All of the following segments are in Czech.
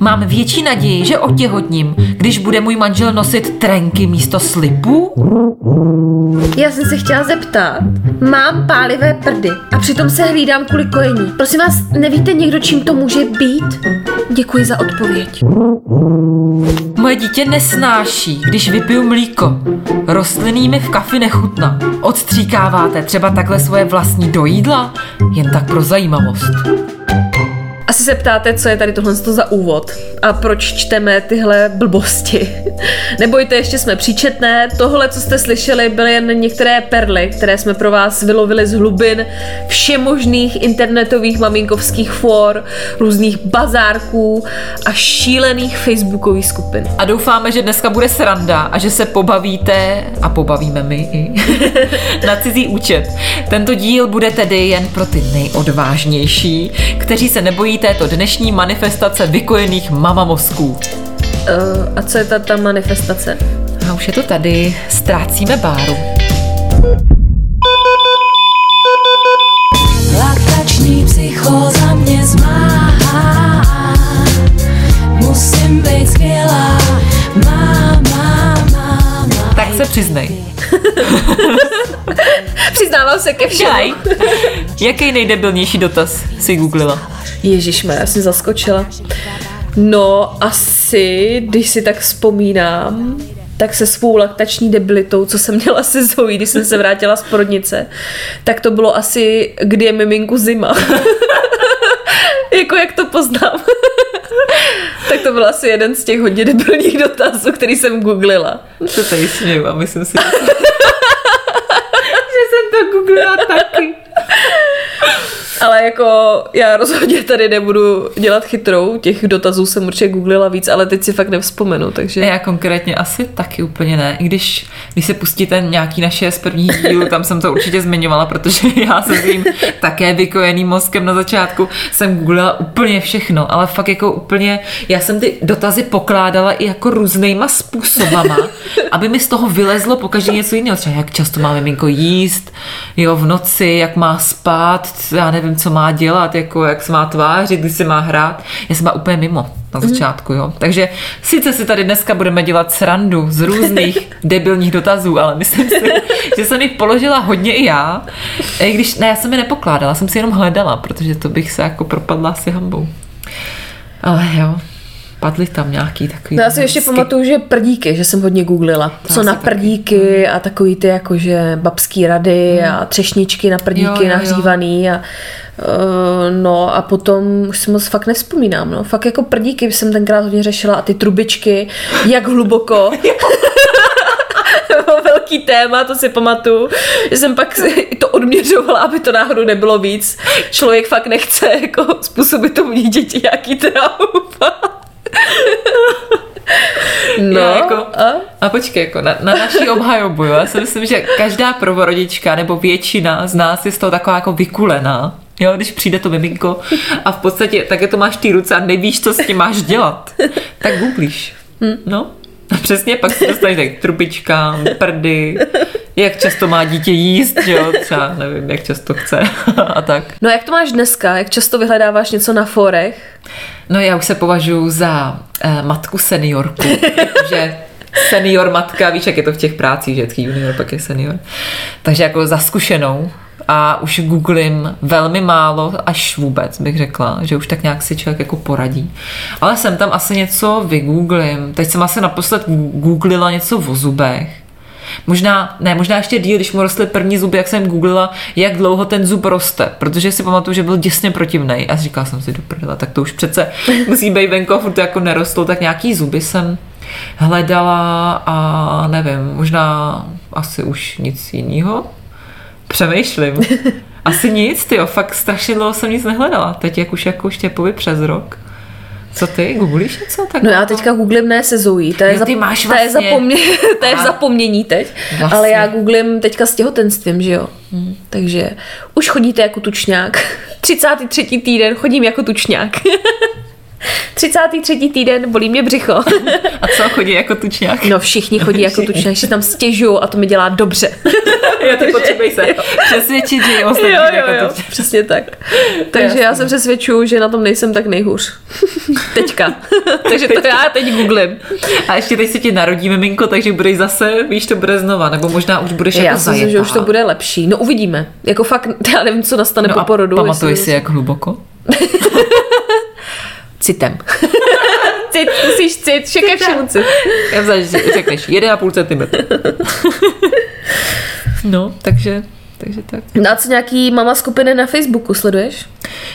Mám větší naději, že otěhotním, když bude můj manžel nosit trenky místo slipů? Já jsem se chtěla zeptat. Mám pálivé prdy a přitom se hlídám kvůli kojení. Prosím vás, nevíte někdo, čím to může být? Děkuji za odpověď. Moje dítě nesnáší, když vypiju mlíko. Rostlinný mi v kafi nechutná. Odstříkáváte třeba takhle svoje vlastní do jídla? Jen tak pro zajímavost. Asi se ptáte, co je tady tohle za úvod a proč čteme tyhle blbosti. Nebojte, ještě jsme příčetné. Tohle, co jste slyšeli, byly jen některé perly, které jsme pro vás vylovili z hlubin všemožných internetových maminkovských for, různých bazárků a šílených facebookových skupin. A doufáme, že dneska bude sranda a že se pobavíte a pobavíme my i na cizí účet. Tento díl bude tedy jen pro ty nejodvážnější, kteří se nebojí této dnešní manifestace vykojených mama mozků. Uh, a co je ta, ta manifestace? A už je to tady. Ztrácíme báru. Lakační psychoza mě zmáhá. Musím být skvělá. Máma, máma. Tak se přiznej. Přiznávám se ke všemu. Jaký nejdebilnější dotaz si googlila? Ježíš, já jsem zaskočila. No, asi, když si tak vzpomínám, tak se svou laktační debilitou, co jsem měla se Zoe, když jsem se vrátila z porodnice, tak to bylo asi, kdy je miminku zima. jako jak to poznám. tak to byl asi jeden z těch hodně debilních dotazů, který jsem googlila. Co tady směju a myslím si, že jsem to googlila taky. Jako já rozhodně tady nebudu dělat chytrou, těch dotazů jsem určitě googlila víc, ale teď si fakt nevzpomenu, takže... Já konkrétně asi taky úplně ne, i když, když se pustíte nějaký naše z prvních dílů, tam jsem to určitě zmiňovala, protože já se svým také vykojeným mozkem na začátku jsem googlila úplně všechno, ale fakt jako úplně, já jsem ty dotazy pokládala i jako různýma způsobama, aby mi z toho vylezlo pokaždé něco jiného, třeba jak často má miminko jíst, jo, v noci, jak má spát, já nevím, co má dělat, jako jak se má tvářit, kdy se má hrát. Já jsem byla úplně mimo na mhm. začátku, jo. Takže sice si tady dneska budeme dělat srandu z různých debilních dotazů, ale myslím si, že jsem jich položila hodně i já. I když, ne, já jsem je nepokládala, jsem si jenom hledala, protože to bych se jako propadla asi hambou. Ale jo, padly tam nějaký takový. No, já si ještě pamatuju, že prdíky, že jsem hodně googlila. Co na prdíky taky. a takový ty jakože babský rady hmm. a třešničky na prdíky jo, jo, nahřívaný a uh, no a potom už si moc fakt nevzpomínám, no. Fakt jako prdíky jsem tenkrát hodně řešila a ty trubičky, jak hluboko. velký téma, to si pamatuju, že jsem pak to odměřovala, aby to náhodou nebylo víc. Člověk fakt nechce jako způsobit tomu dítěti nějaký trauma. No, jako, a? a počkej, jako na, na naší obhajobu, jo, já si myslím, že každá prvorodička nebo většina z nás je z toho taková jako vykulená. Jo, když přijde to miminko a v podstatě také to máš ty ruce a nevíš, co s tím máš dělat, tak googlíš. Hm. No, přesně pak se dostaneš tak trupičkám, prdy, jak často má dítě jíst, že jo, třeba nevím, jak často chce a tak. No jak to máš dneska? Jak často vyhledáváš něco na forech? No já už se považuji za uh, matku seniorku, že senior matka, víš, jak je to v těch prácích, že junior, pak je senior. Takže jako za zkušenou a už googlím velmi málo, až vůbec bych řekla, že už tak nějak si člověk jako poradí. Ale jsem tam asi něco vygooglím. Teď jsem asi naposled googlila něco o zubech. Možná, ne, možná ještě díl, když mu rostly první zuby, jak jsem googlila, jak dlouho ten zub roste, protože si pamatuju, že byl děsně protivný a říkala jsem si do prdela, tak to už přece musí být a furt jako nerostlo, tak nějaký zuby jsem hledala a nevím, možná asi už nic jiného. Přemýšlím. Asi nic, ty fakt strašně dlouho jsem nic nehledala. Teď jak už jako štěpovi přes rok. Co ty? Googlíš něco? Tak No já teďka googlím ne se Zoe, to je, Jo, ty máš to je, vlastně. zapomně, to je v zapomnění teď, Vlastně. ale já googlím teďka s těhotenstvím, že jo. Hmm. Takže už chodíte jako tučňák. 33. týden chodím jako tučňák. 33. týden bolí mě břicho. A co chodí jako tučňák? No všichni chodí jako tučňák, že tam stěžují a to mi dělá dobře. jo, ty potřebuješ se přesvědčit, že ostatní jo, jo, jako jo, tučňák. přesně tak. Takže já se přesvědčuju, že na tom nejsem tak nejhůř. Teďka. takže to já teď googlím. A ještě teď se ti narodí miminko, takže budeš zase, víš, to bude znova, nebo možná už budeš Já jako si myslím, že zajetá. už to bude lepší. No uvidíme. Jako fakt, já nevím, co nastane No po porodu. pamatuješ jestli- si, jak hluboko? Citem. cit, musíš cit, všechno všemu cit. Já vzal, že řekneš 1,5 cm. no, takže, takže tak. No a co nějaký mama skupiny na Facebooku sleduješ?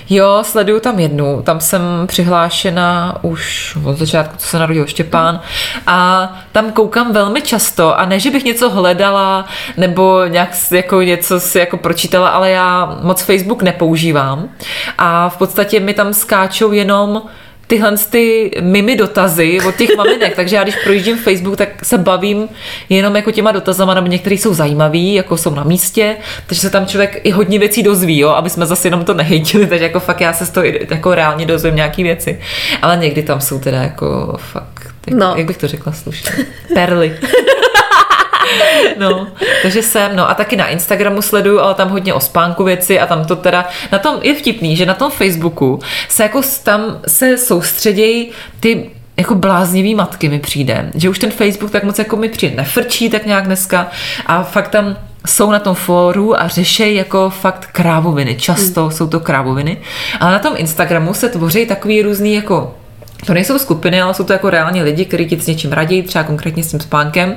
Jo, sleduju tam jednu, tam jsem přihlášena už od začátku, co se narodil Štěpán a tam koukám velmi často a ne, že bych něco hledala nebo nějak jako něco si jako pročítala, ale já moc Facebook nepoužívám a v podstatě mi tam skáčou jenom tyhle ty mimi dotazy od těch maminek, takže já když projíždím Facebook, tak se bavím jenom jako těma dotazama, nebo některý jsou zajímavý, jako jsou na místě, takže se tam člověk i hodně věcí dozví, jo, aby jsme zase jenom to nehejtili, takže jako fakt já se z toho jako reálně dozvím nějaký věci, ale někdy tam jsou teda jako fakt, jako, No. jak bych to řekla slušně, perly. No, takže jsem, no a taky na Instagramu sleduju, ale tam hodně o spánku věci a tam to teda, na tom je vtipný, že na tom Facebooku se jako tam se soustředějí ty jako bláznivý matky mi přijde, že už ten Facebook tak moc jako mi přijde nefrčí tak nějak dneska a fakt tam jsou na tom fóru a řešejí jako fakt krávoviny. Často hmm. jsou to krávoviny. Ale na tom Instagramu se tvoří takový různý jako to nejsou skupiny, ale jsou to jako reálně lidi, kteří ti s něčím radí, třeba konkrétně s tím spánkem.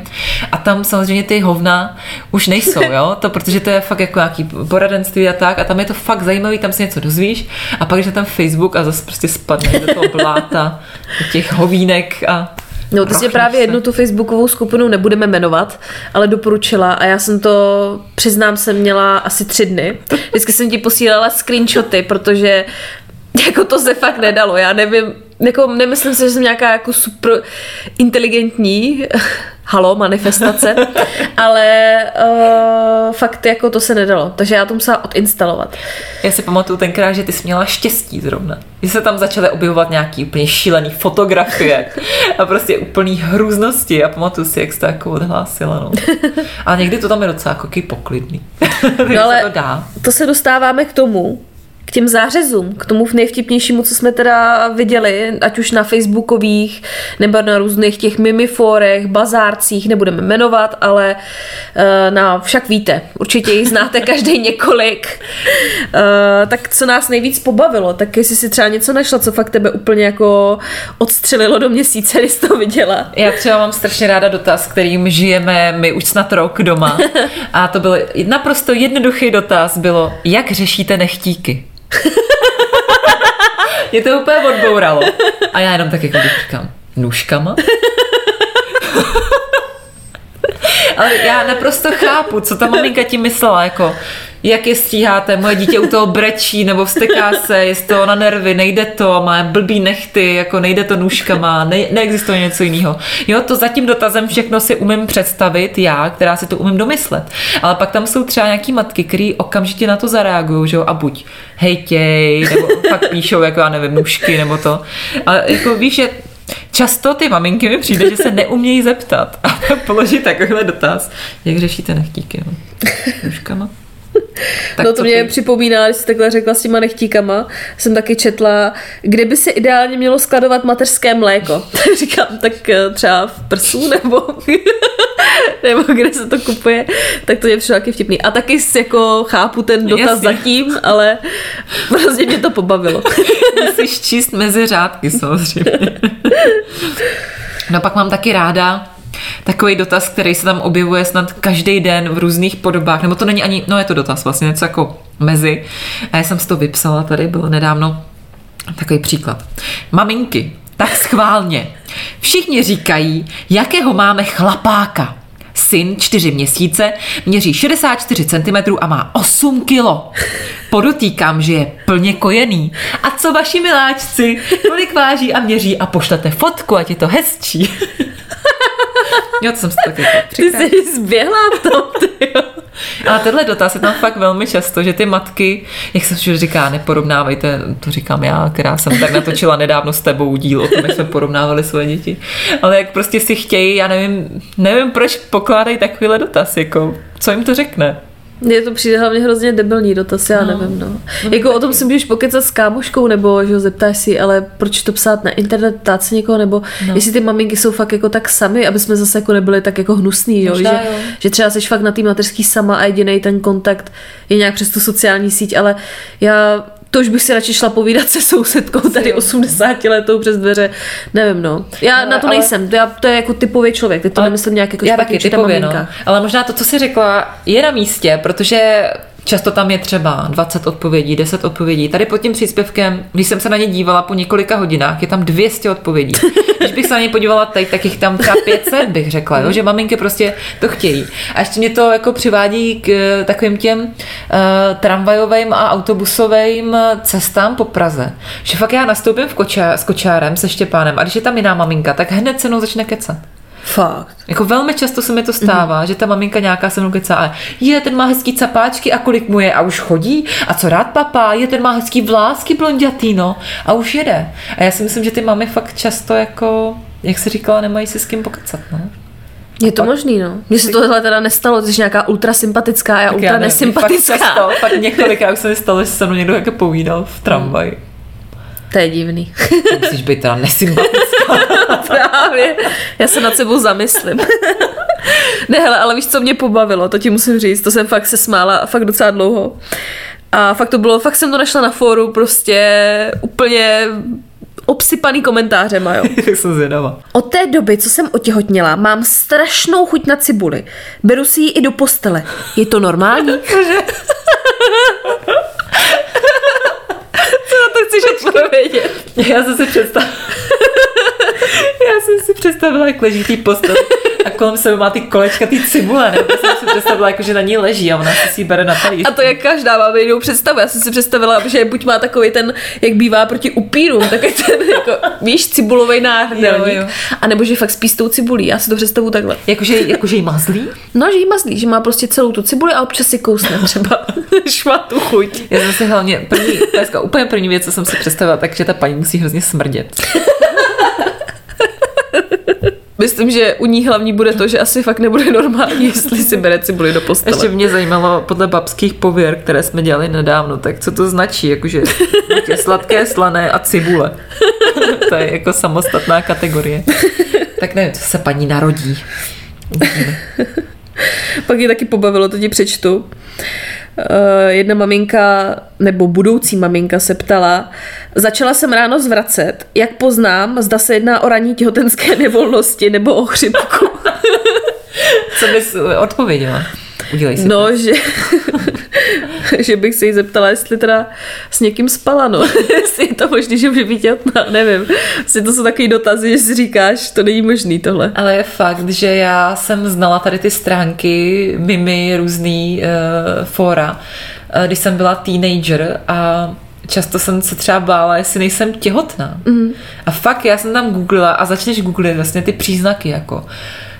A tam samozřejmě ty hovna už nejsou, jo? To, protože to je fakt jako nějaký poradenství a tak. A tam je to fakt zajímavý, tam si něco dozvíš. A pak, že tam Facebook a zase prostě spadne do toho bláta, do těch hovínek a No, ty jsi právě se. jednu tu facebookovou skupinu nebudeme jmenovat, ale doporučila a já jsem to, přiznám, jsem měla asi tři dny. Vždycky jsem ti posílala screenshoty, protože jako to se fakt nedalo. Já nevím, jako nemyslím si, že jsem nějaká jako super inteligentní halo, manifestace, ale uh, fakt jako to se nedalo. Takže já to musela odinstalovat. Já si pamatuju tenkrát, že ty jsi měla štěstí zrovna. Že se tam začaly objevovat nějaký úplně šílený fotografie a prostě úplný hrůznosti a pamatuju si, jak jsi to jako odhlásila. No. A někdy to tam je docela jako poklidný. No ale to dá. to se dostáváme k tomu, k těm zářezům, k tomu nejvtipnějšímu, co jsme teda viděli, ať už na facebookových, nebo na různých těch mimifórech, bazárcích, nebudeme jmenovat, ale uh, na, však víte, určitě jich znáte každý několik. Uh, tak co nás nejvíc pobavilo, tak jestli si třeba něco našla, co fakt tebe úplně jako odstřelilo do měsíce, když jsi to viděla. Já třeba mám strašně ráda dotaz, kterým žijeme my už snad rok doma. A to byl naprosto jednoduchý dotaz, bylo, jak řešíte nechtíky? Mě to úplně odbouralo. A já jenom tak jako říkám, nůžkama? Ale já naprosto chápu, co ta maminka ti myslela, jako jak je stříháte, moje dítě u toho brečí nebo vsteká se, je toho na nervy, nejde to, má blbý nechty, jako nejde to nůžkama, ne, neexistuje něco jiného. Jo, to za tím dotazem všechno si umím představit já, která si to umím domyslet. Ale pak tam jsou třeba nějaký matky, které okamžitě na to zareagují, že jo, a buď hejtěj, nebo pak píšou, jako já nevím, nůžky, nebo to. A jako víš, že Často ty maminky mi přijde, že se neumějí zeptat a položit takovýhle dotaz. Jak řešíte nechtíky? No? Tak no to mě ty? připomíná, když jsi takhle řekla s těma nechtíkama, jsem taky četla, kde by se ideálně mělo skladovat mateřské mléko. Říkám, tak eh, třeba v prsu, nebo, nebo kde se to kupuje, tak to mě přišlo taky vtipný. A taky si jako chápu ten dotaz Jasně. zatím, ale prostě mě to pobavilo. Musíš číst mezi řádky samozřejmě. No pak mám taky ráda takový dotaz, který se tam objevuje snad každý den v různých podobách, nebo to není ani, no je to dotaz vlastně, něco jako mezi. A já jsem si to vypsala tady, bylo nedávno takový příklad. Maminky, tak schválně. Všichni říkají, jakého máme chlapáka. Syn, čtyři měsíce, měří 64 cm a má 8 kilo. Podotýkám, že je plně kojený. A co vaši miláčci, kolik váží a měří a pošlete fotku, ať je to hezčí. Jo, to jsem si tak jako Ty jsi zběhla v tom, jo. ale tenhle dotaz je tam fakt velmi často, že ty matky, jak se všude říká, neporovnávejte, to říkám já, která jsem tak natočila nedávno s tebou díl o tom, jak jsme porovnávali svoje děti. Ale jak prostě si chtějí, já nevím, nevím, proč pokládají takovýhle dotaz, jako, co jim to řekne. Mně to přijde hlavně hrozně debilní dotaz, já no. nevím, no. Jako o tom si můžeš pokecat s kámoškou, nebo že ho zeptáš si, ale proč to psát na internet, ptát se někoho, nebo no. jestli ty maminky jsou fakt jako tak sami, aby jsme zase jako nebyli tak jako hnusný, jo? Možná že, jo. že třeba jsi fakt na té mateřský sama a jediný ten kontakt je nějak přes tu sociální síť, ale já to už bych si radši šla povídat se sousedkou tady 80 letou přes dveře, nevím no. Já No, na to ale- nejsem, to, já, to je jako typový člověk, teď to Ale nemyslím nějak jako já špatně, taky typově, no. Ale možná to, co jsi řekla, je na místě, protože často tam je třeba 20 odpovědí, 10 odpovědí. Tady pod tím příspěvkem, když jsem se na ně dívala po několika hodinách, je tam 200 odpovědí. Když bych se na ně podívala teď, tak jich tam třeba 500 bych řekla, jo? že maminky prostě to chtějí. A ještě mě to jako přivádí k eh, takovým těm uh, tramvajovým a autobusovým cestám po Praze. Že fakt já nastoupím v koča, s kočárem, se Štěpánem a když je tam jiná maminka, tak hned se mnou začne kecat. Fakt. Jako velmi často se mi to stává, mm. že ta maminka nějaká se mnou kecá, ale je, ten má hezký capáčky a kolik mu je a už chodí a co rád papá, je, ten má hezký vlásky blondětý, no a už jede. A já si myslím, že ty mamy fakt často jako, jak se říkala, nemají si s kým pokecat, no. Je to možný, no. Mně se tohle teda nestalo, ty jsi nějaká ultra sympatická a já Tak ultra nevím, nesympatická. Fakt, často, fakt několikrát už se mi stalo, že se mnou někdo jako povídal v tramvaji. To je divný. Musíš být teda nesympatická. Právě. Já se nad sebou zamyslím. ne, hele, ale víš, co mě pobavilo, to ti musím říct, to jsem fakt se smála fakt docela dlouho. A fakt to bylo, fakt jsem to našla na fóru, prostě úplně obsypaný komentářema, jo. tak jsem zvědavá. Od té doby, co jsem otěhotněla, mám strašnou chuť na cibuli. Beru si ji i do postele. Je to normální? Co na to chceš odpovědět? Já jsem si představila... Já jsem si představila, jak leží tý postel kolem sebe má ty kolečka, ty cibule, nebo jsem si představila, jako, že na ní leží a ona si ji bere na talíř. A to jak každá má jinou představu. Já jsem si představila, že buď má takový ten, jak bývá proti upírům, takový ten, jako, víš, cibulový náhrdelník. Jo, jo. A nebo že fakt spí s tou cibulí. Já si to představu takhle. Jakože, jakože jí mazlí? No, že jí mazlí, že má prostě celou tu cibuli a občas si kousne třeba. Že má tu chuť. Já jsem si hlavně, první, úplně první věc, co jsem si představila, takže ta paní musí hrozně smrdět. Myslím, že u ní hlavní bude to, že asi fakt nebude normální, jestli si bere cibuli do postele. Ještě mě zajímalo podle babských pověr, které jsme dělali nedávno, tak co to značí, jakože je sladké, slané a cibule. to je jako samostatná kategorie. Tak nevím, co se paní narodí. Uvidíme. Pak je taky pobavilo, to ti přečtu. Eh, Jedna maminka, nebo budoucí maminka se ptala, začala jsem ráno zvracet, jak poznám, zda se jedná o ranní těhotenské nevolnosti nebo o chřipku. Co bys odpověděla? Udělej si No, že, že bych se jí zeptala, jestli teda s někým spala, no. jestli je to možný, že může být těhotná, nevím. Asi to jsou takový dotazy, že si říkáš, to není možný tohle. Ale je fakt, že já jsem znala tady ty stránky, mimy, různý uh, fora, uh, když jsem byla teenager a často jsem se třeba bála, jestli nejsem těhotná. Mm. A fakt, já jsem tam googlila a začneš googlit vlastně ty příznaky, jako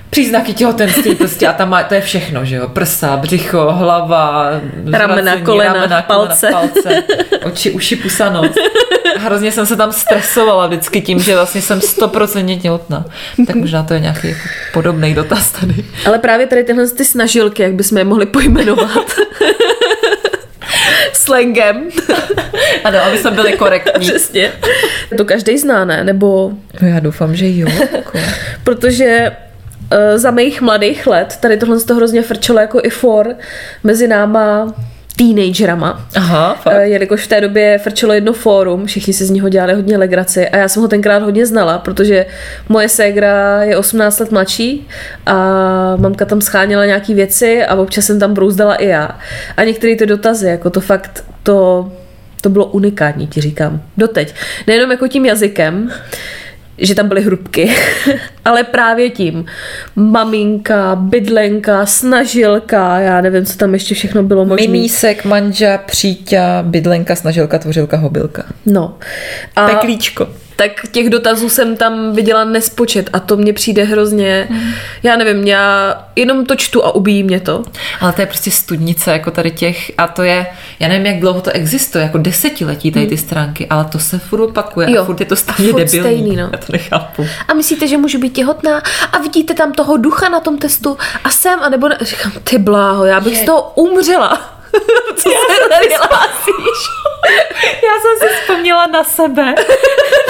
příznaky těhotenství prostě a tam má, to je všechno, že jo, prsa, břicho, hlava, Ramena, kolena, ramena, palce. kolena, palce, oči, uši, pusa, nos. Hrozně jsem se tam stresovala vždycky tím, že vlastně jsem stoprocentně těhotná. Tak možná to je nějaký jako podobný dotaz tady. Ale právě tady tyhle ty snažilky, jak bychom je mohli pojmenovat. Slangem. Ano, aby jsme byli korektní. Přesně. To každý zná, ne? Nebo No já doufám, že jo. Jako. protože za mých mladých let tady tohle z toho hrozně frčelo jako i for mezi náma teenagerama. Aha, fakt. Eh, Jelikož v té době frčelo jedno fórum, všichni si z něho dělali hodně legraci a já jsem ho tenkrát hodně znala, protože moje ségra je 18 let mladší a mamka tam scháněla nějaký věci a občas jsem tam brouzdala i já. A některé ty dotazy, jako to fakt, to, to bylo unikátní, ti říkám, doteď. Nejenom jako tím jazykem, že tam byly hrubky, ale právě tím. Maminka, bydlenka, snažilka, já nevím, co tam ještě všechno bylo možné. Mimísek, manža, příťa, bydlenka, snažilka, tvořilka, hobylka. No. A Peklíčko. Tak těch dotazů jsem tam viděla nespočet a to mně přijde hrozně, Hmm. já nevím, já jenom to čtu a ubíjí mě to. Ale to je prostě studnice jako tady těch a to je, já nevím, jak dlouho to existuje, jako desetiletí tady ty stránky, ale to se furt opakuje Jo. a furt je to stejně debilní. stejný, no. Já to nechápu. A myslíte, že můžu být těhotná? A vidíte tam toho ducha na tom testu? A jsem, a nebo ne? Říkám, ty bláho, já bych z toho umřela. Co se tady hlásíš? Já jsem si vzpomněla na sebe.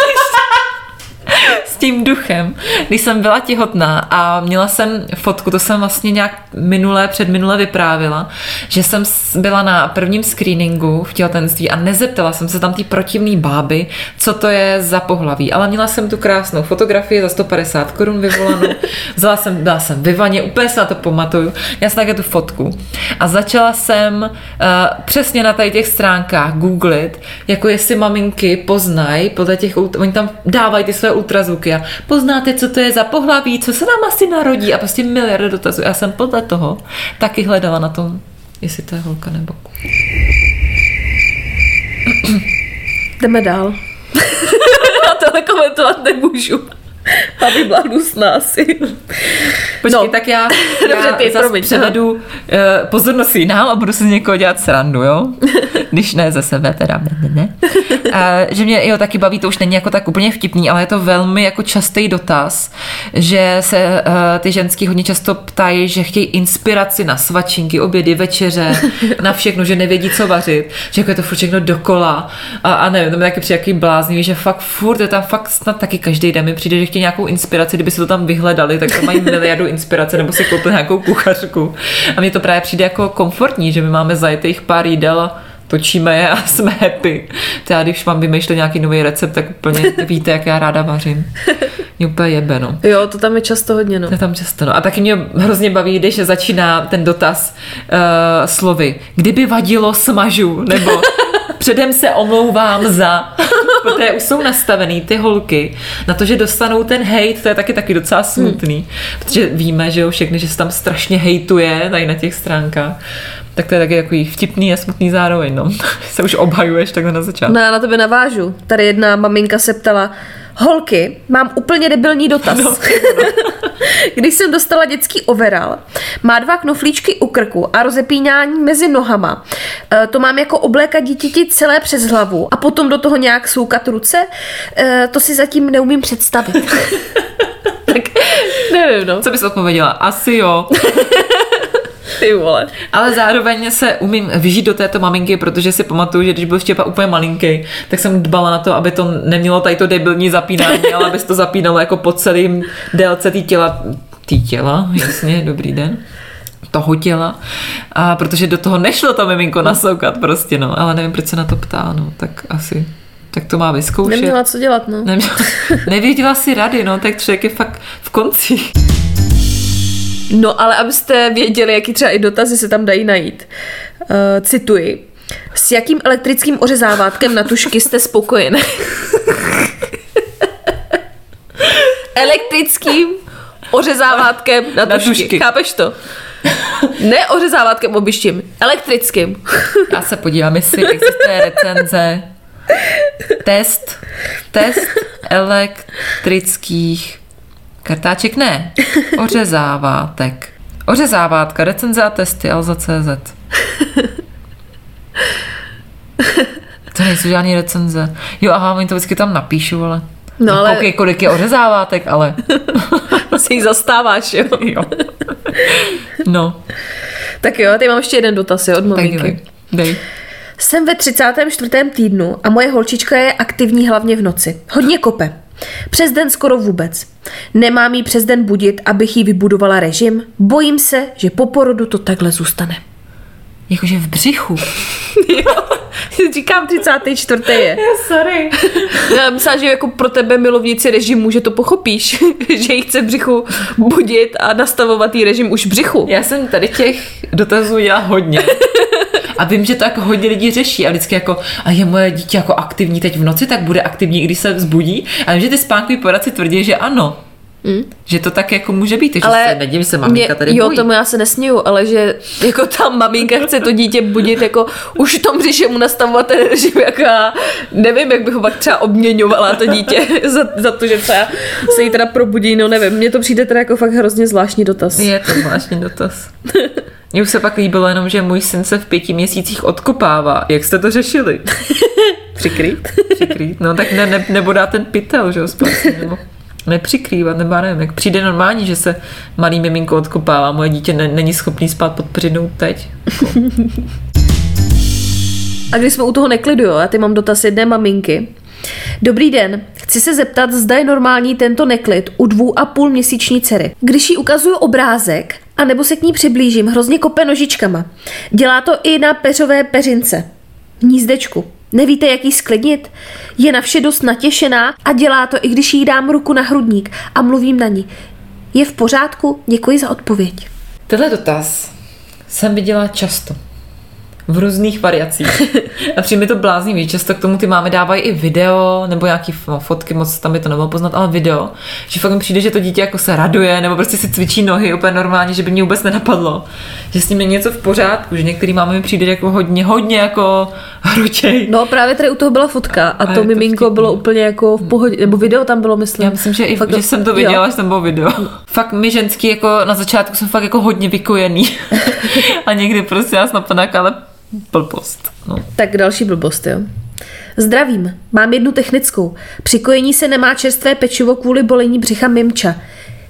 Tím duchem. Když jsem byla těhotná a měla jsem fotku, to jsem vlastně nějak minulé, předminule vyprávila, že jsem byla na prvním screeningu v těhotenství a nezeptala jsem se tam té protivný báby, co to je za pohlaví. Ale měla jsem tu krásnou fotografii za 150 korun vyvolanou. Vzala jsem, byla jsem ve vaně, úplně se na to pamatuju. Já jsem také tu fotku. A začala jsem uh, přesně na tady těch stránkách googlit, jako jestli maminky poznají podle těch, oni tam dávají ty své ultrazvuky a poznáte, co to je za pohlaví, co se nám asi narodí a prostě miliardy dotazů. Já jsem podle toho taky hledala na tom, jestli to je holka nebo Jdeme dál. Já tohle komentovat nemůžu. Aby byla hnusná asi. Počkej, No. tak já, Dobře, já ty, zas promiň, převedu uh, pozornost jinam a budu si z někoho dělat srandu, jo? Když ne ze sebe, teda ne, ne, ne. Uh, že mě jo taky baví, to už není jako tak úplně vtipný, ale je to velmi jako častý dotaz, že se uh, ty ženský hodně často ptají, že chtějí inspiraci na svačinky, obědy, večeře, na všechno, že nevědí, co vařit, že jako je to furt všechno dokola a, a nevím, to mi taky přijde jaký bláznivý, že fakt furt je tam fakt snad taky každý den mi přijde, že chtějí nějakou inspiraci, kdyby si to tam vyhledali, tak to mají miliardu inspirace nebo si koupili nějakou kuchařku. A mně to právě přijde jako komfortní, že my máme zajetých pár jídel a točíme je a jsme happy. Já když mám vymýšlet nějaký nový recept, tak úplně víte, jak já ráda vařím. Mě úplně jebe, no. Jo, to tam je často hodně, no. To je tam často, no. A taky mě hrozně baví, když začíná ten dotaz uh, slovy. Kdyby vadilo, smažu, nebo předem se omlouvám za. Protože už jsou nastavený ty holky na to, že dostanou ten hate, to je taky taky docela smutný, hmm. protože víme, že jo, všechny, že se tam strašně hejtuje tady na těch stránkách. Tak to je taky takový vtipný a smutný zároveň, no. se už obhajuješ takhle na začátku. No já na tebe navážu. Tady jedna maminka se ptala, holky, mám úplně debilní dotaz. No, Když jsem dostala dětský overall, má dva knoflíčky u krku a rozepínání mezi nohama. E, To mám jako oblékat dítěti celé přes hlavu a potom do toho nějak soukat ruce. E, To si zatím neumím představit. tak nevím, no. Co bys odpověděla? Asi jo. Ty vole. Ale zároveň se umím vžít do této maminky, protože si pamatuju, že když byl Štěpa úplně malinký, tak jsem dbala na to, aby to nemělo tady to debilní zapínání, ale aby se to zapínalo jako po celým délce tý těla. Tý těla, jasně, dobrý den toho těla, a protože do toho nešlo to miminko nasoukat prostě, no, ale nevím, proč se na to ptá, no, tak asi, tak to má vyzkoušet. Neměla co dělat, no. Neměla, nevěděla si rady, no, tak člověk je fakt v konci. No, ale abyste věděli, jaký třeba i dotazy se tam dají najít. Uh, cituji. S jakým elektrickým ořezávátkem na tušky jste spokojen? Elektrickým ořezávátkem na, Na tušky. tušky. Chápeš to? Ne ořezávátkem obyštím, elektrickým. Já se podívám, jestli existuje recenze. Test. Test elektrických kartáček ne. Ořezávátek. Ořezávátka, recenze a testy, Alza.cz. To nejsou žádný recenze. Jo, aha, oni to vždycky tam napíšu, ale... No, ale- Koukej, kolik je ořezávátek, ale... Si jich zastáváš, jo? jo. No, Tak jo, tady mám ještě jeden dotaz jo, od tak maminky. dej. dej. Jsem ve 34. týdnu a moje holčička je aktivní hlavně v noci. Hodně kope. Přes den skoro vůbec. Nemám jí přes den budit, abych jí vybudovala režim. Bojím se, že po porodu to takhle zůstane. Jakože v břichu. Jo, říkám 34. je. Sorry. Já myslím, že jako pro tebe milovníci režimu, že to pochopíš, že jí chce v břichu budit a nastavovat jí režim už v břichu. Já jsem tady těch dotazů dělala hodně. A vím, že to jako hodně lidí řeší a vždycky jako, a je moje dítě jako aktivní teď v noci, tak bude aktivní, když se vzbudí. A vím, že ty spánkový poradci tvrdí, že ano. Mm. Že to tak jako může být, takže ale se nedivím se maminka tady Jo, bojí. tomu já se nesměju, ale že jako ta maminka chce to dítě budit, jako už v tom břiše mu nastavovat ten režim, jako já nevím, jak bych ho pak třeba obměňovala to dítě za, za to, že třeba se jí teda probudí, no nevím, mně to přijde teda jako fakt hrozně zvláštní dotaz. Je to zvláštní dotaz. Mně už se pak líbilo jenom, že můj syn se v pěti měsících odkopává. Jak jste to řešili? Přikrýt? Přikrýt? No tak ne, ne, nebo dá ten pytel, že jo, nebo nepřikrývat, nebo nevím, jak přijde normální, že se malý miminko odkopává, moje dítě ne, není schopný spát pod peřinou teď. A když jsme u toho neklidu, jo, já ty mám dotaz jedné maminky. Dobrý den, chci se zeptat, zda je normální tento neklid u dvou a půl měsíční dcery. Když jí ukazuju obrázek, a nebo se k ní přiblížím, hrozně kope nožičkama. Dělá to i na peřové peřince. Hnízdečku. Nevíte, jak jí sklidnit? Je na vše dost natěšená a dělá to, i když jí dám ruku na hrudník a mluvím na ní. Je v pořádku? Děkuji za odpověď. Tenhle dotaz jsem viděla často. V různých variacích. A přijde mi to bláznivý. Často k tomu ty máme dávají i video, nebo nějaký fotky, moc tam by to nebylo poznat, ale video. Že fakt mi přijde, že to dítě jako se raduje, nebo prostě si cvičí nohy úplně normálně, že by mě vůbec nenapadlo, že s ním je něco v pořádku, že některý máme mi přijde jako hodně, hodně jako hručej. No právě tady u toho byla fotka a, A to to miminko vtipný. bylo úplně jako v pohodě, nebo video tam bylo, myslím. Já myslím, že i Fakt že jsem to jo. viděla, že tam bylo video. Fakt my ženský jako na začátku jsem fakt jako hodně vykojený. a někdy prostě nás napadá ale blbost. No. Tak další blbost, jo. Zdravím, mám jednu technickou. Při kojení se nemá čerstvé pečivo kvůli bolení břicha mimča.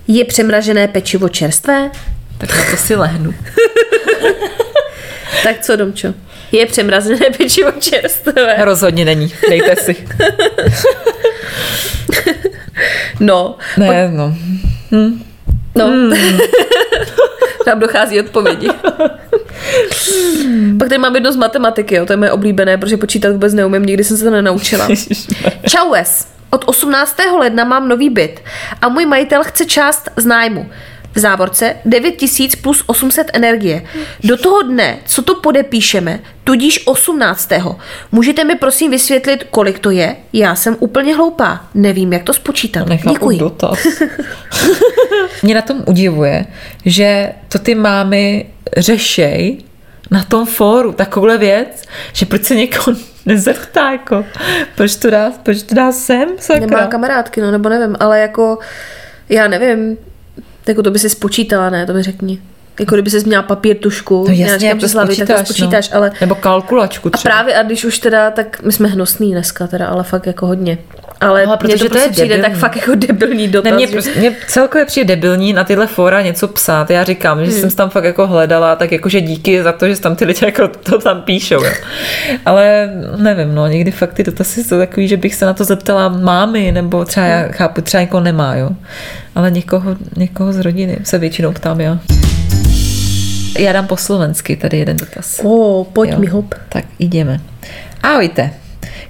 Je přemražené pečivo čerstvé? Tak na to si lehnu. Tak co, Domčo? Je přemražené pečivo čerstvé? Rozhodně není. Dejte si. No, Ne, no. no. Nám dochází odpovědi. Pak tady mám jedno z matematiky, jo, to je moje oblíbené, protože počítat vůbec neumím, nikdy jsem se to nenaučila. Čau Wes, od 18. ledna mám nový byt a můj majitel chce část z nájmu. V závorce 9000 plus 800 energie. Do toho dne, co to podepíšeme, tudíž 18. Můžete mi prosím vysvětlit, kolik to je? Já jsem úplně hloupá. Nevím, jak to spočítat. Nechápu Děkuji. dotaz. Mě na tom udivuje, že to ty mámy řešej na tom fóru takovouhle věc, že proč se někoho nezeptá, jako, proč to dá, proč to dá sem, sakra. Nemá kamarádky, no, nebo nevím, ale jako, já nevím, jako to by si spočítala, ne, to mi řekni. Jako kdyby se měla papír, tušku, No jasně, jak to přes hlavy, tak to spočítáš, no. ale Nebo kalkulačku a třeba. právě, a když už teda, tak my jsme hnusný dneska teda, ale fakt jako hodně. Ale, mně protože to to je prostě přijde tak debilní. fakt jako debilní dotaz. Ne, mě, že- prostě, mě celkově přijde debilní na tyhle fóra něco psát. Já říkám, že jsem tam fakt jako hledala, tak jakože díky za to, že tam ty lidi jako to tam píšou. Jo. Ale nevím, no, někdy fakt ty dotazy jsou takový, že bych se na to zeptala mámy, nebo třeba já chápu, třeba někoho nemá, jo. Ale někoho, někoho z rodiny se většinou ptám já. Já dám po slovensky tady jeden dotaz. O, pojď Jo. mi hop. Tak ideme. Ahojte.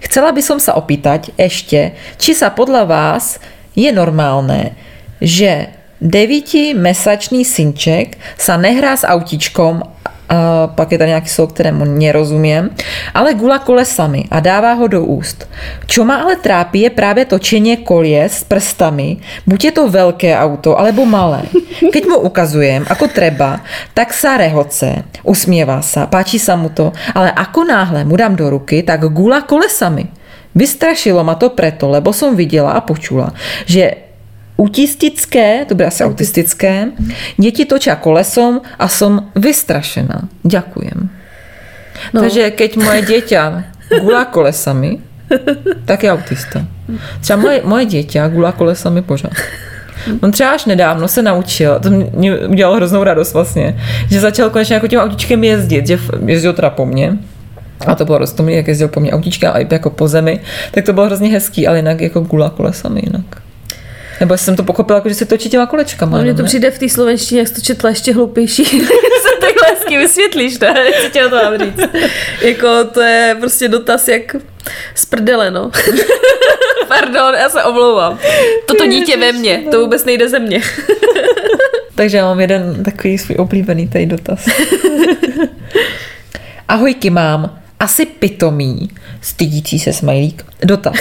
Chcela by som sa opýtať ešte, či sa podľa vás je normálne, že devítimesačný synček sa nehrá s autičkom, a pak je tady nějaký slovo, kterému nerozumím, ale gula kolesami a dává ho do úst. Čo ma ale trápí je právě točenie kolie s prstami, buď je to veľké auto, alebo malé. Keď mu ukazujem, ako treba, tak sa rehoce, usmievá sa, páči sa mu to, ale ako náhle mu dám do ruky, tak gula kolesami. Vystrašilo ma to preto, lebo som videla a počula, že autistické, to bude asi autistické, deti točia kolesom a som vystrašená. Ďakujem. No. Takže keď moje dieťa gulá kolesami, tak je autista. Třeba moje, moje dieťa gulá kolesami pořád. On třeba až nedávno se naučil, to mě udělalo hroznou radost vlastně, že začal konečně jako tím autičkem jezdit, že jezdil teda po mně, a to bylo roztomilý, jak jezdil po mně autička a i jako po zemi, tak to bylo hrozně hezký, ale jinak jako gulá kolesami jinak. Nebo jsem to pochopila, jako, že se točí těma kolečkama. No, mně to ne? přijde v té slovenštině, jak to četla ještě hloupější. se takhle hezky vysvětlíš, ne? Co tě to mám říct? jako to je prostě dotaz jak z prdele, no. Pardon, já se omlouvám. Toto dítě ve mně, to vůbec nejde ze mě. Takže já mám jeden takový svůj oblíbený tady dotaz. Ahojky mám, asi pitomý, stydící se smajlík. Dotaz.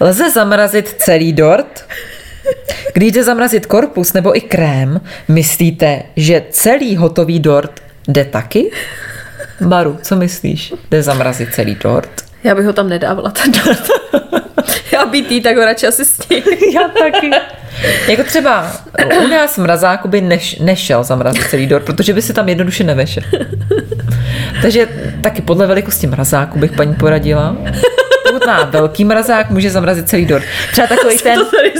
Lze zamrazit celý dort? Když jde zamrazit korpus nebo i krém, myslíte, že celý hotový dort jde taky? Maru, co myslíš? Jde zamrazit celý dort? Já bych ho tam nedávala, ten dort. Já být jí, tak ho radši asi sním. Já taky. Jako třeba u nás v mrazáku by neš, nešel zamrazit celý dort, protože by si tam jednoduše nevešel. Takže taky podle velikosti mrazáku bych paní poradila. Má velký mrazák, může zamrazit celý dort. Třeba takový ten, To tady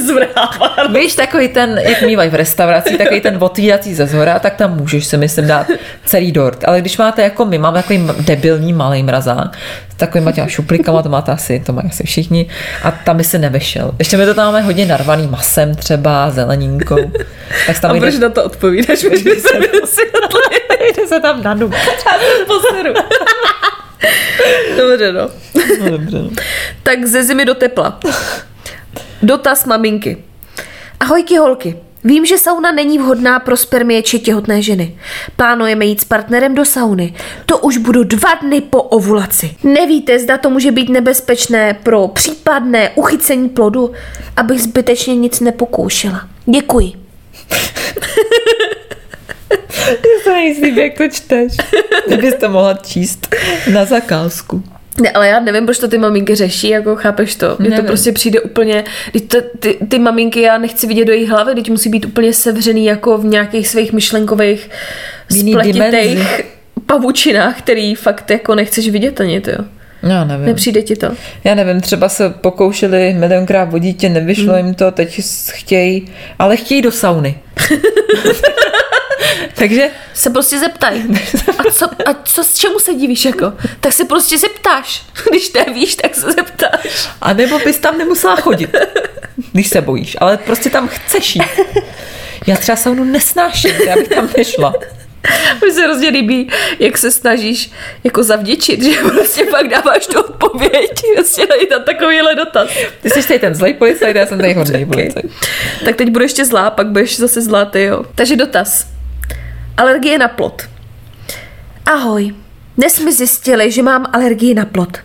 víš, takový ten, jak mývají v restauraci, takový ten otvírací ze zhora, tak tam můžeš si myslím dát celý dort. Ale když máte jako my, máme takový debilní malý mrazák, s takovýma těma šuplikama, to máte asi, to mají asi všichni, a tam by se nevešel. Ještě my to tam máme hodně narvaný masem třeba, zeleninkou. Tak tam A jde, proč na to odpovídáš? By se jde se tam na dub. Poseru. Dobře, no. No, dobře, no. Tak ze zimy do tepla. Dotaz maminky. Ahojky holky. Vím, že sauna není vhodná pro spermie či těhotné ženy. Plánujeme jít s partnerem do sauny. To už budu dva dny po ovulaci. Nevíte, zda to může být nebezpečné pro případné uchycení plodu, abych zbytečně nic nepokoušela. Děkuji. Já se nejsem, jak to čteš. Kdybyste mohla číst na zakázku. Ne, ale já nevím, proč to ty maminky řeší, jako chápeš to? Mně to prostě přijde úplně, teď to, ty, ty maminky já nechci vidět do jejich hlavy, teď musí být úplně sevřený jako v nějakých svých myšlenkových spletitých dimenzi. pavučinách, který fakt jako nechceš vidět ani, ty jo. Já nevím. Nepřijde ti to? Já nevím, třeba se pokoušeli milionkrát o dítě, nevyšlo jim to, teď chtějí, ale chtějí do sauny. Takže Se prostě zeptaj. A co, a co, s čemu se divíš jako? Tak se prostě zeptáš. Když nevíš, tak se zeptáš. A nebo bys tam nemusela chodit, když se bojíš, ale prostě tam chceš jít. Já třeba saunu nesnáším, já bych tam nešla. Mně se hrozně líbí, jak se snažíš jako zavděčit, že prostě pak dáváš tu odpověď. Prostě dají tam takovýhle dotaz. Ty jsi tady ten zlej policajt, já jsem tady hodný policajt. Tak teď budeš ještě zlá, pak budeš zase zlá ty, jo. Takže dotaz. Alergie na plot. Ahoj. Dnes mi zjistili, že mám alergii na plot.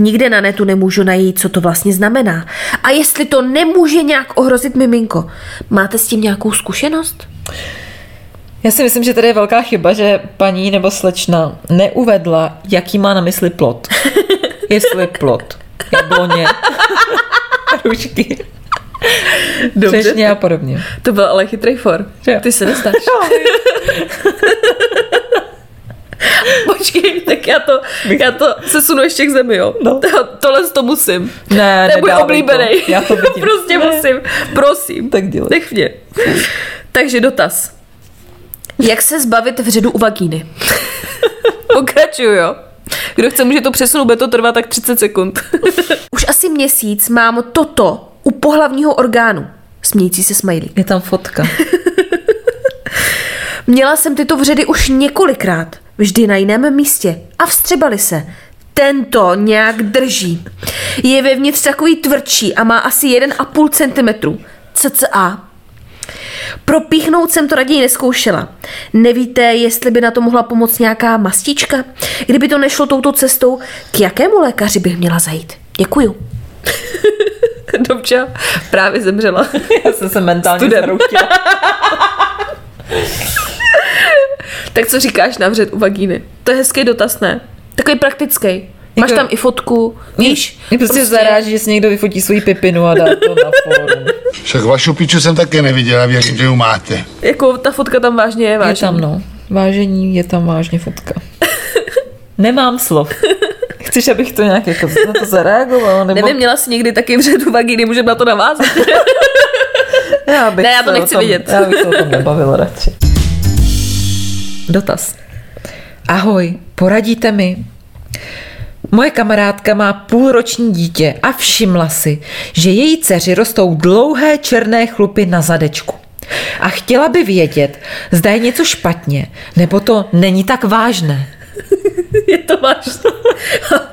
Nikde na netu nemůžu najít, co to vlastně znamená. A jestli to nemůže nějak ohrozit miminko. Máte s tím nějakou zkušenost? Já si myslím, že tady je velká chyba, že paní nebo slečna neuvedla, jaký má na mysli plot. Jestli plot, jabloně, rušky, třešně a podobně. To byl ale chytrý for. Jo. Ty se nestáš. Počkej, tak já to, já to sesunu ještě k zemi, jo. No. Tohle to musím. Ne, to je můj oblíbený. to. Já to vidím. prostě Ne. musím. Prosím. Tak dělej. Nech mě. Takže dotaz. Jak se zbavit vředu u vagíny? Pokračuju, jo. Kdo chce, může to přesunout, bude to trvat tak 30 sekund. Už asi měsíc mám toto u pohlavního orgánu. Smějící se smajlí. Je tam fotka. Měla jsem tyto vředy už několikrát, vždy na jiném místě a vstřebali se. Tento nějak drží. Je vevnitř takový tvrdší a má asi 1,5 cm. cca. Propíchnout jsem to raději neskoušela. Nevíte, jestli by na to mohla pomoct nějaká mastička? Kdyby to nešlo touto cestou, k jakému lékaři bych měla zajít? Děkuju. Dobča právě zemřela. Já jsem se mentálně zhroutila. Tak co říkáš na vřed u vagíny? To je hezký dotaz, ne? Takový praktický. Máš Jako- tam i fotku, víš? Mě prostě, prostě zaráží, že si někdo vyfotí svoji pipinu a dá to na fórum. Však vašu piču jsem také neviděl a věřím, že ji máte. Jako ta fotka tam vážně je, Je vážně. tam, no. Vážení, je tam vážně fotka. Nemám slov. Chceš, abych to nějak jako na to zareagovala? Nebo... Nevím, měla jsi někdy taky vřed u vagíny, můžeme na to navázat. Já bych Ne, já to nechci tom, vidět. Já bych se o tom nebavila radši. Dotaz. Ahoj, poradíte mi? Moje kamarádka má půlroční dítě a všimla si, že její dceři rostou dlouhé černé chlupy na zadečku. A chtěla by vědět, zda je něco špatně, nebo to není tak vážné. je to. A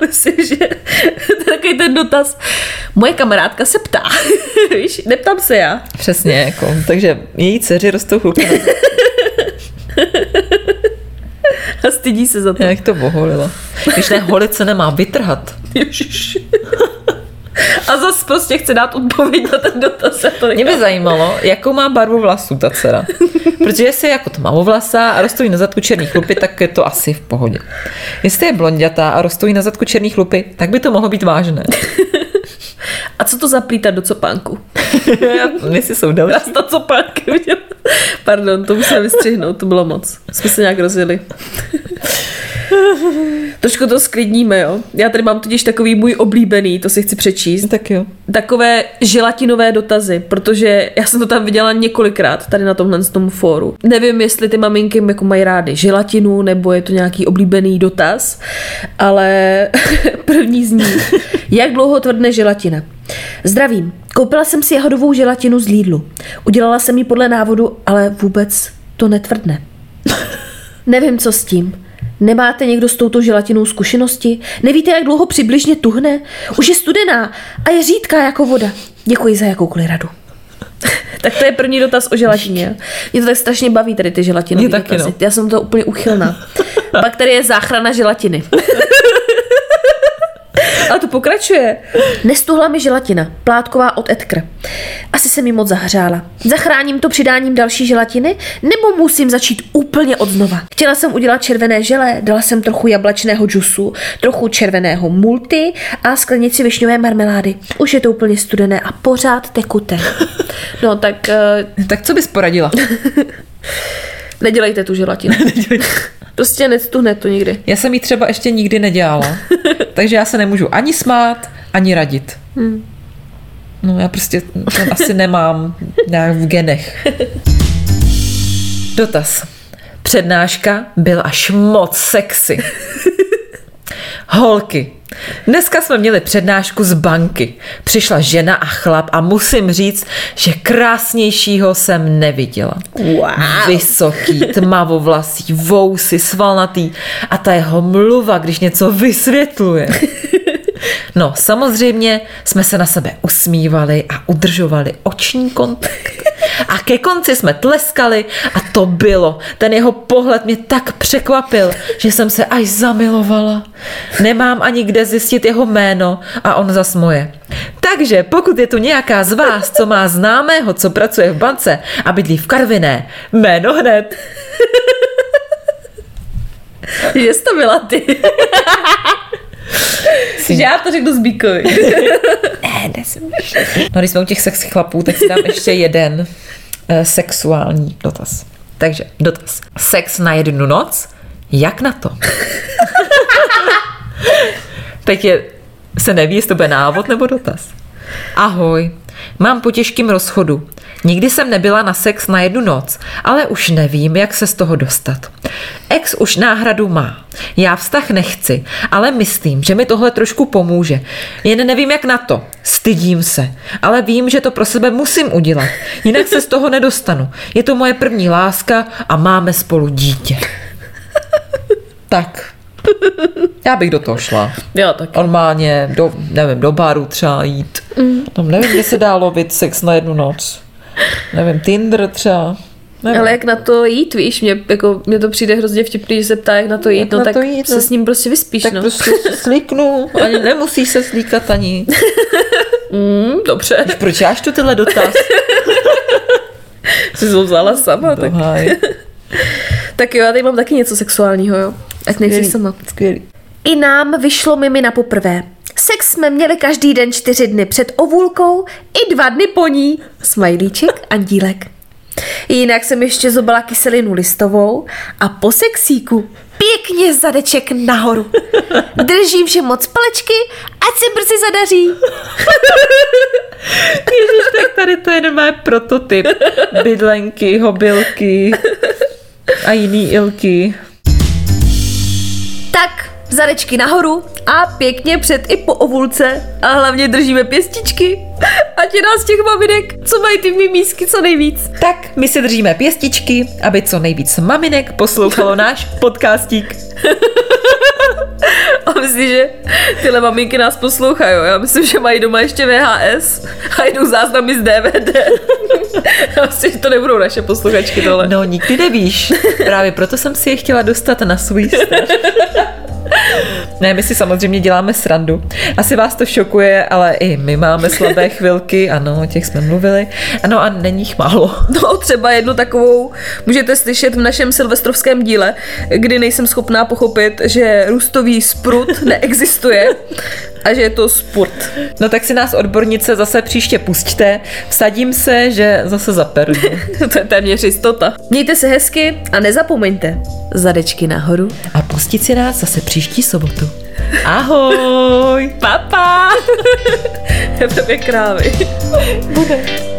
myslím, že to je takový ten dotaz. Moje kamarádka se ptá. víš, neptám se já. Přesně, jako. Takže její dceři rostou chlupy. A stydí se za to. Jak to oholila. Když ne, holit se nemá vytrhat. Ježiš. A zase prostě chce dát odpověď na ten dotaz. To Mě by zajímalo, jakou má barvu vlasů ta dcera. Protože jestli je jako tmavovlasá a rostou jí na zadku černý chlupy, tak je to asi v pohodě. Jestli je blondětá a rostou jí na zadku černý chlupy, tak by to mohlo být vážné. A co to zaplítat do copánku? Jestli jsou další. Rasta copánky. Pardon, to musíme vystřihnout, to bylo moc. Jsme se nějak rozjeli. Trošku to sklidníme, jo. Já tady mám totiž takový můj oblíbený, to si chci přečíst. Tak jo. Takové želatinové dotazy, protože já jsem to tam viděla několikrát tady na tomhle tom fóru. Nevím, jestli ty maminky jako mají rády želatinu, nebo je to nějaký oblíbený dotaz, ale první z nich. Jak dlouho tvrdne želatina? Zdravím. Koupila jsem si jahodovou želatinu z Lidlu. Udělala jsem ji podle návodu, ale vůbec to netvrdne. Nevím, co s tím. Nemáte někdo s touto želatinou zkušenosti? Nevíte, jak dlouho přibližně tuhne? Už je studená a je řídká jako voda. Děkuji za jakoukoliv radu. tak to je první dotaz o želatině. Mě to tak strašně baví tady ty želatinové Mě taky, dotazy. no. Já jsem to úplně uchylná. Pak tady je záchrana želatiny. Ale to pokračuje. Nestuhla mi želatina, plátková od Edkr. Asi se mi moc zahřála. Zachráním to přidáním další želatiny, nebo musím začít úplně od znova? Chtěla jsem udělat červené želé, dala jsem trochu jablečného džusu, trochu červeného multi a sklenici višňové marmelády. Už je to úplně studené a pořád tekuté. No tak uh, Tak co bys poradila? nedělejte tu želatinu. prostě nestuhne to nikdy. Já jsem ji třeba ještě nikdy nedělala, takže já se nemůžu ani smát, ani radit. No já prostě to asi nemám nějak v genech. Dotaz. Přednáška byla až moc sexy. Holky, dneska jsme měli přednášku z banky. Přišla žena a chlap a musím říct, že krásnějšího jsem neviděla. Wow. Vysoký, tmavovlasý, vousy, svalnatý a ta jeho mluva, když něco vysvětluje. No, samozřejmě jsme se na sebe usmívali a udržovali oční kontakt. A ke konci jsme tleskali a to bylo. Ten jeho pohled mě tak překvapil, že jsem se až zamilovala. Nemám ani kde zjistit jeho jméno a on zas moje. Takže pokud je tu nějaká z vás, co má známého, co pracuje v bance a bydlí v Karviné, jméno hned. Že jsi to byla ty. Že já to řeknu Zbíkovi. No, když jsme u těch sex chlapů, tak si dám ještě jeden eh, sexuální dotaz. Takže dotaz. Sex na jednu noc? Jak na to? Teď je, se neví, jestli to bude návod nebo dotaz. Ahoj, mám po těžkým rozchodu. Nikdy jsem nebyla na sex na jednu noc, ale už nevím, jak se z toho dostat. Ex už náhradu má. Já vztah nechci, ale myslím, že mi tohle trošku pomůže. Jen nevím, jak na to. Stydím se, ale vím, že to pro sebe musím udělat. Jinak se z toho nedostanu. Je to moje první láska a máme spolu dítě. Tak. Já bych do toho šla. Jo, tak. Normálně, do, nevím, do baru třeba jít. Tam nevím, kde se dá lovit sex na jednu noc. Nevím, Tinder třeba. Nevím. Ale jak na to jít, víš, mě, jako, mě to přijde hrozně vtipný, že se ptá, jak na to jít, Jak no na tak to jít, se no. s ním prostě vyspíš, tak no. prostě se slíknu, ani nemusíš se slíkat ani. Mm, dobře, Proč já tu tyhle dotaz? jsi to vzala sama, tak. Dohaj. tak jo, já tady mám taky něco sexuálního, jo. Ať nejsi sama. Skvělý. I nám vyšlo mimi na poprvé. Sex jsme měli každý den čtyři dny před ovůlkou i dva dny po ní. Smajlíček, andílek. Jinak jsem ještě zobala kyselinu listovou a po sexíku pěkně zadeček nahoru. Držím všem moc palečky, ať se brzy zadaří. Ježiš, tak tady to je normální prototyp. Bydlenky, hobylky a jiný ilky. Tak, zadečky nahoru a pěkně před i po ovulce a hlavně držíme pěstičky. Ať je nás těch maminek, co mají ty mimísky co nejvíc. Tak, my si držíme pěstičky, aby co nejvíc maminek poslouchalo náš podcastík. A myslím, že tyhle maminky nás poslouchají. Já myslím, že mají doma ještě VHS a jdou záznamy z DVD. Já myslím, že to nebudou naše posluchačky tohle. No, nikdy nevíš. Právě proto jsem si je chtěla dostat na svůj strach. Ne, my si samozřejmě děláme srandu. Asi vás to šokuje, ale i my máme slabé chvilky, ano, o těch jsme mluvili. Ano a není jich málo. No, třeba jednu takovou můžete slyšet v našem silvestrovském díle, kdy nejsem schopná pochopit, že růstový sprut neexistuje a že je to spurt. No tak si nás odbornice zase příště pusťte. Vsadím se, že zase zaperdu. to je téměř jistota. Mějte se hezky a nezapomeňte. Zadečky nahoru. A pustit si nás zase příští sobotu. Ahoj! Papa! je to krávy. Bude.